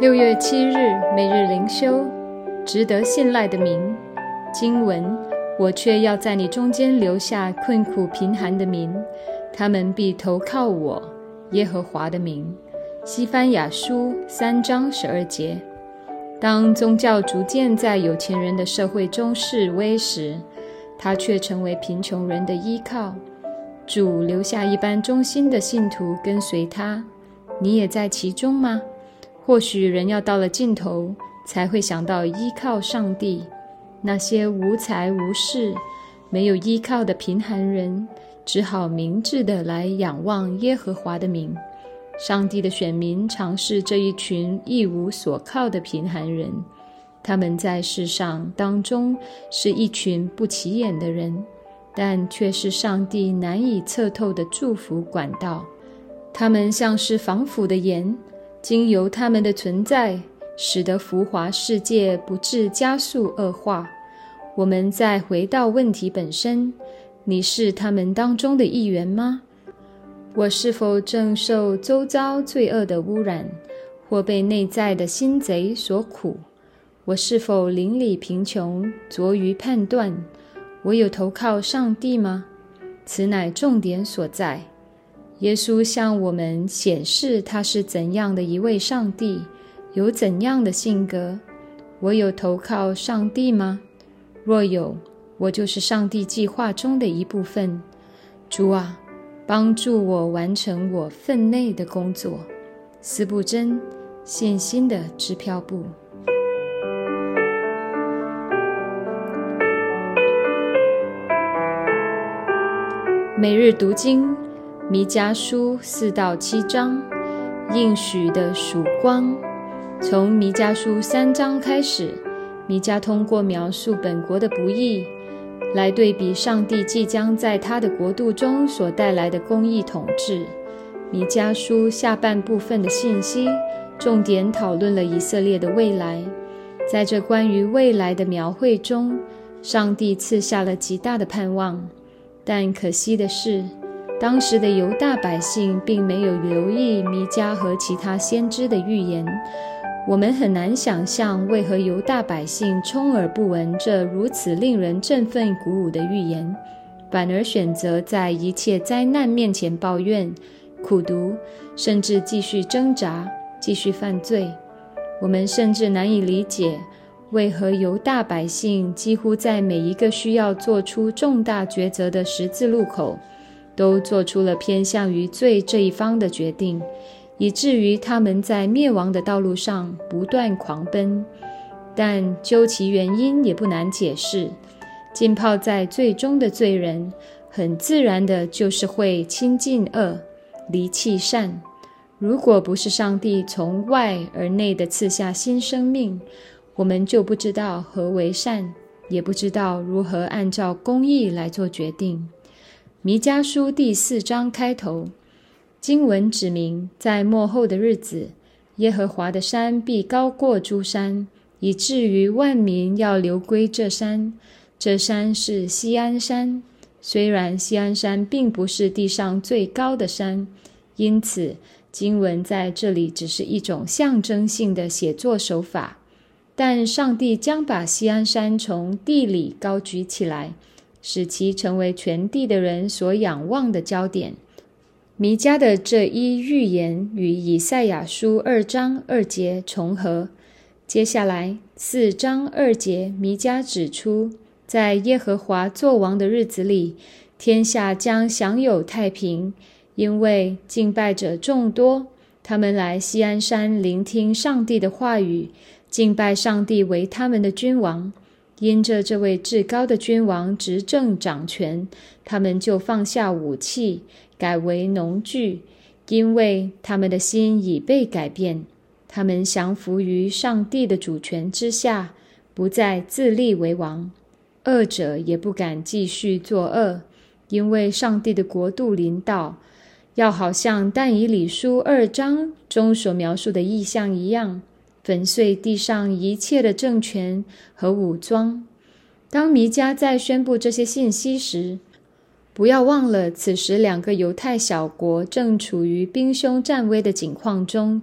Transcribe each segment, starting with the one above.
六月七日，每日灵修，值得信赖的名经文。我却要在你中间留下困苦贫寒的民，他们必投靠我耶和华的名。西番雅书三章十二节。当宗教逐渐在有钱人的社会中示威时，他却成为贫穷人的依靠。主留下一般忠心的信徒跟随他，你也在其中吗？或许人要到了尽头，才会想到依靠上帝。那些无财无势、没有依靠的贫寒人，只好明智的来仰望耶和华的名。上帝的选民尝试这一群一无所靠的贫寒人，他们在世上当中是一群不起眼的人，但却是上帝难以测透的祝福管道。他们像是防腐的盐。经由他们的存在，使得浮华世界不致加速恶化。我们再回到问题本身：你是他们当中的一员吗？我是否正受周遭罪恶的污染，或被内在的心贼所苦？我是否邻里贫穷，拙于判断？我有投靠上帝吗？此乃重点所在。耶稣向我们显示他是怎样的一位上帝，有怎样的性格。我有投靠上帝吗？若有，我就是上帝计划中的一部分。主啊，帮助我完成我分内的工作。斯布真，信心的支票部。每日读经。弥迦书四到七章，应许的曙光。从弥迦书三章开始，弥迦通过描述本国的不义，来对比上帝即将在他的国度中所带来的公义统治。弥迦书下半部分的信息，重点讨论了以色列的未来。在这关于未来的描绘中，上帝赐下了极大的盼望，但可惜的是。当时的犹大百姓并没有留意弥迦和其他先知的预言，我们很难想象为何犹大百姓充耳不闻这如此令人振奋鼓舞的预言，反而选择在一切灾难面前抱怨、苦读，甚至继续挣扎、继续犯罪。我们甚至难以理解，为何犹大百姓几乎在每一个需要做出重大抉择的十字路口。都做出了偏向于罪这一方的决定，以至于他们在灭亡的道路上不断狂奔。但究其原因，也不难解释：浸泡在最终的罪人，很自然的就是会亲近恶，离弃善。如果不是上帝从外而内的赐下新生命，我们就不知道何为善，也不知道如何按照公义来做决定。弥迦书第四章开头，经文指明，在末后的日子，耶和华的山必高过诸山，以至于万民要流归这山。这山是西安山。虽然西安山并不是地上最高的山，因此经文在这里只是一种象征性的写作手法。但上帝将把西安山从地里高举起来。使其成为全地的人所仰望的焦点。弥迦的这一预言与以赛亚书二章二节重合。接下来四章二节，弥迦指出，在耶和华作王的日子里，天下将享有太平，因为敬拜者众多，他们来西安山聆听上帝的话语，敬拜上帝为他们的君王。因着这位至高的君王执政掌权，他们就放下武器，改为农具，因为他们的心已被改变。他们降服于上帝的主权之下，不再自立为王。恶者也不敢继续作恶，因为上帝的国度临到，要好像但以理书二章中所描述的意象一样。粉碎地上一切的政权和武装。当弥迦在宣布这些信息时，不要忘了，此时两个犹太小国正处于兵凶战危的境况中，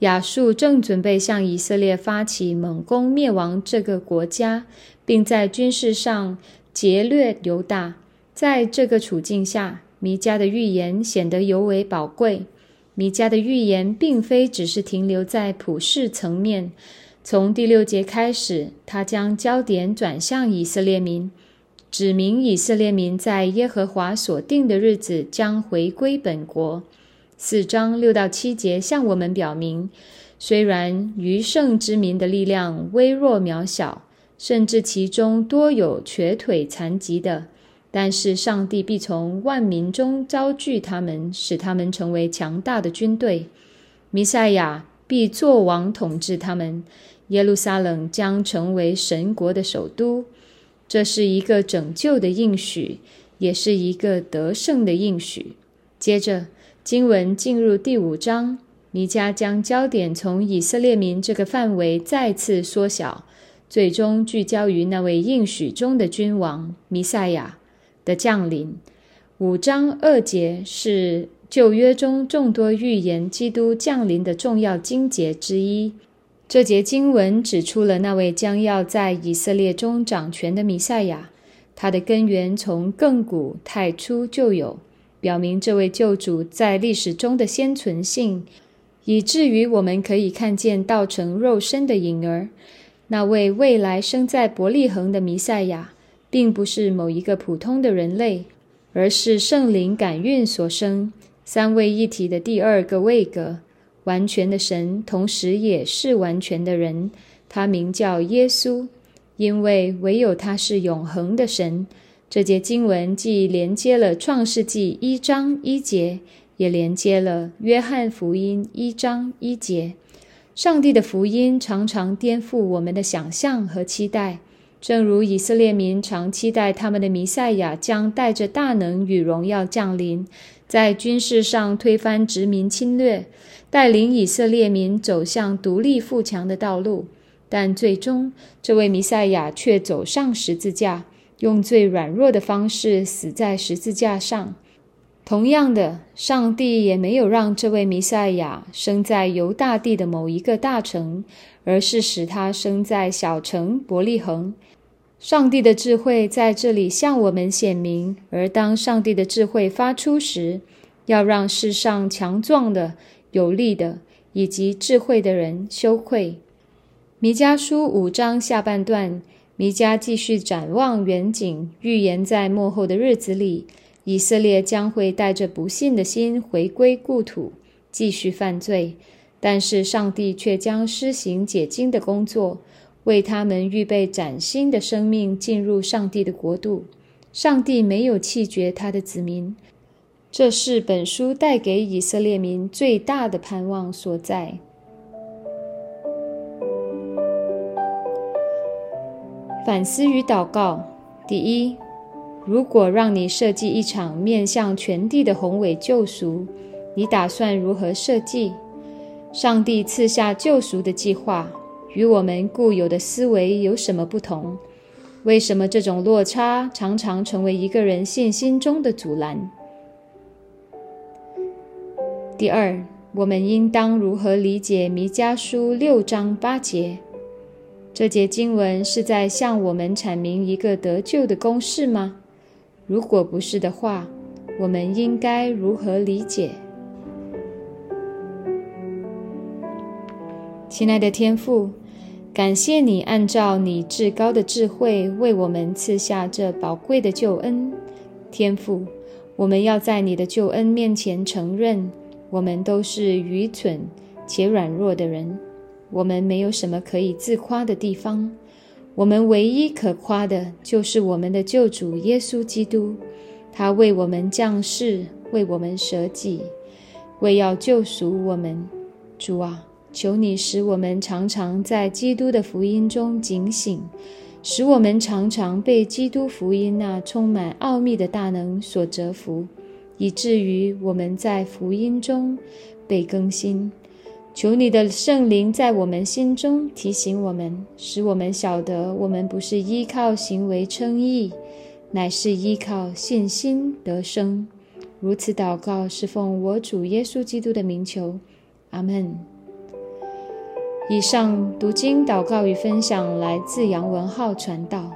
亚述正准备向以色列发起猛攻，灭亡这个国家，并在军事上劫掠犹大。在这个处境下，弥迦的预言显得尤为宝贵。弥迦的预言并非只是停留在普世层面。从第六节开始，他将焦点转向以色列民，指明以色列民在耶和华所定的日子将回归本国。四章六到七节向我们表明，虽然余剩之民的力量微弱渺小，甚至其中多有瘸腿残疾的，但是上帝必从万民中招聚他们，使他们成为强大的军队。弥赛亚必作王统治他们。耶路撒冷将成为神国的首都，这是一个拯救的应许，也是一个得胜的应许。接着，经文进入第五章，弥迦将焦点从以色列民这个范围再次缩小，最终聚焦于那位应许中的君王弥赛亚的降临。五章二节是旧约中众多预言基督降临的重要经节之一。这节经文指出了那位将要在以色列中掌权的弥赛亚，他的根源从亘古太初就有，表明这位救主在历史中的先存性，以至于我们可以看见道成肉身的影儿。那位未来生在伯利恒的弥赛亚，并不是某一个普通的人类，而是圣灵感孕所生，三位一体的第二个位格。完全的神，同时也是完全的人。他名叫耶稣，因为唯有他是永恒的神。这节经文既连接了创世纪一章一节，也连接了约翰福音一章一节。上帝的福音常常颠覆我们的想象和期待，正如以色列民常期待他们的弥赛亚将带着大能与荣耀降临，在军事上推翻殖民侵略。带领以色列民走向独立富强的道路，但最终这位弥赛亚却走上十字架，用最软弱的方式死在十字架上。同样的，上帝也没有让这位弥赛亚生在犹大地的某一个大城，而是使他生在小城伯利恒。上帝的智慧在这里向我们显明，而当上帝的智慧发出时，要让世上强壮的。有力的以及智慧的人羞愧。弥迦书五章下半段，弥迦继续展望远景，预言在末后的日子里，以色列将会带着不信的心回归故土，继续犯罪。但是上帝却将施行解经的工作，为他们预备崭新的生命，进入上帝的国度。上帝没有弃绝他的子民。这是本书带给以色列民最大的盼望所在。反思与祷告：第一，如果让你设计一场面向全地的宏伟救赎，你打算如何设计？上帝赐下救赎的计划，与我们固有的思维有什么不同？为什么这种落差常常成为一个人信心中的阻拦？第二，我们应当如何理解弥迦书六章八节？这节经文是在向我们阐明一个得救的公式吗？如果不是的话，我们应该如何理解？亲爱的天父，感谢你按照你至高的智慧为我们赐下这宝贵的救恩。天父，我们要在你的救恩面前承认。我们都是愚蠢且软弱的人，我们没有什么可以自夸的地方。我们唯一可夸的就是我们的救主耶稣基督，他为我们降世，为我们舍己，为要救赎我们。主啊，求你使我们常常在基督的福音中警醒，使我们常常被基督福音那充满奥秘的大能所折服。以至于我们在福音中被更新，求你的圣灵在我们心中提醒我们，使我们晓得我们不是依靠行为称义，乃是依靠信心得生。如此祷告，是奉我主耶稣基督的名求，阿门。以上读经祷告与分享来自杨文浩传道。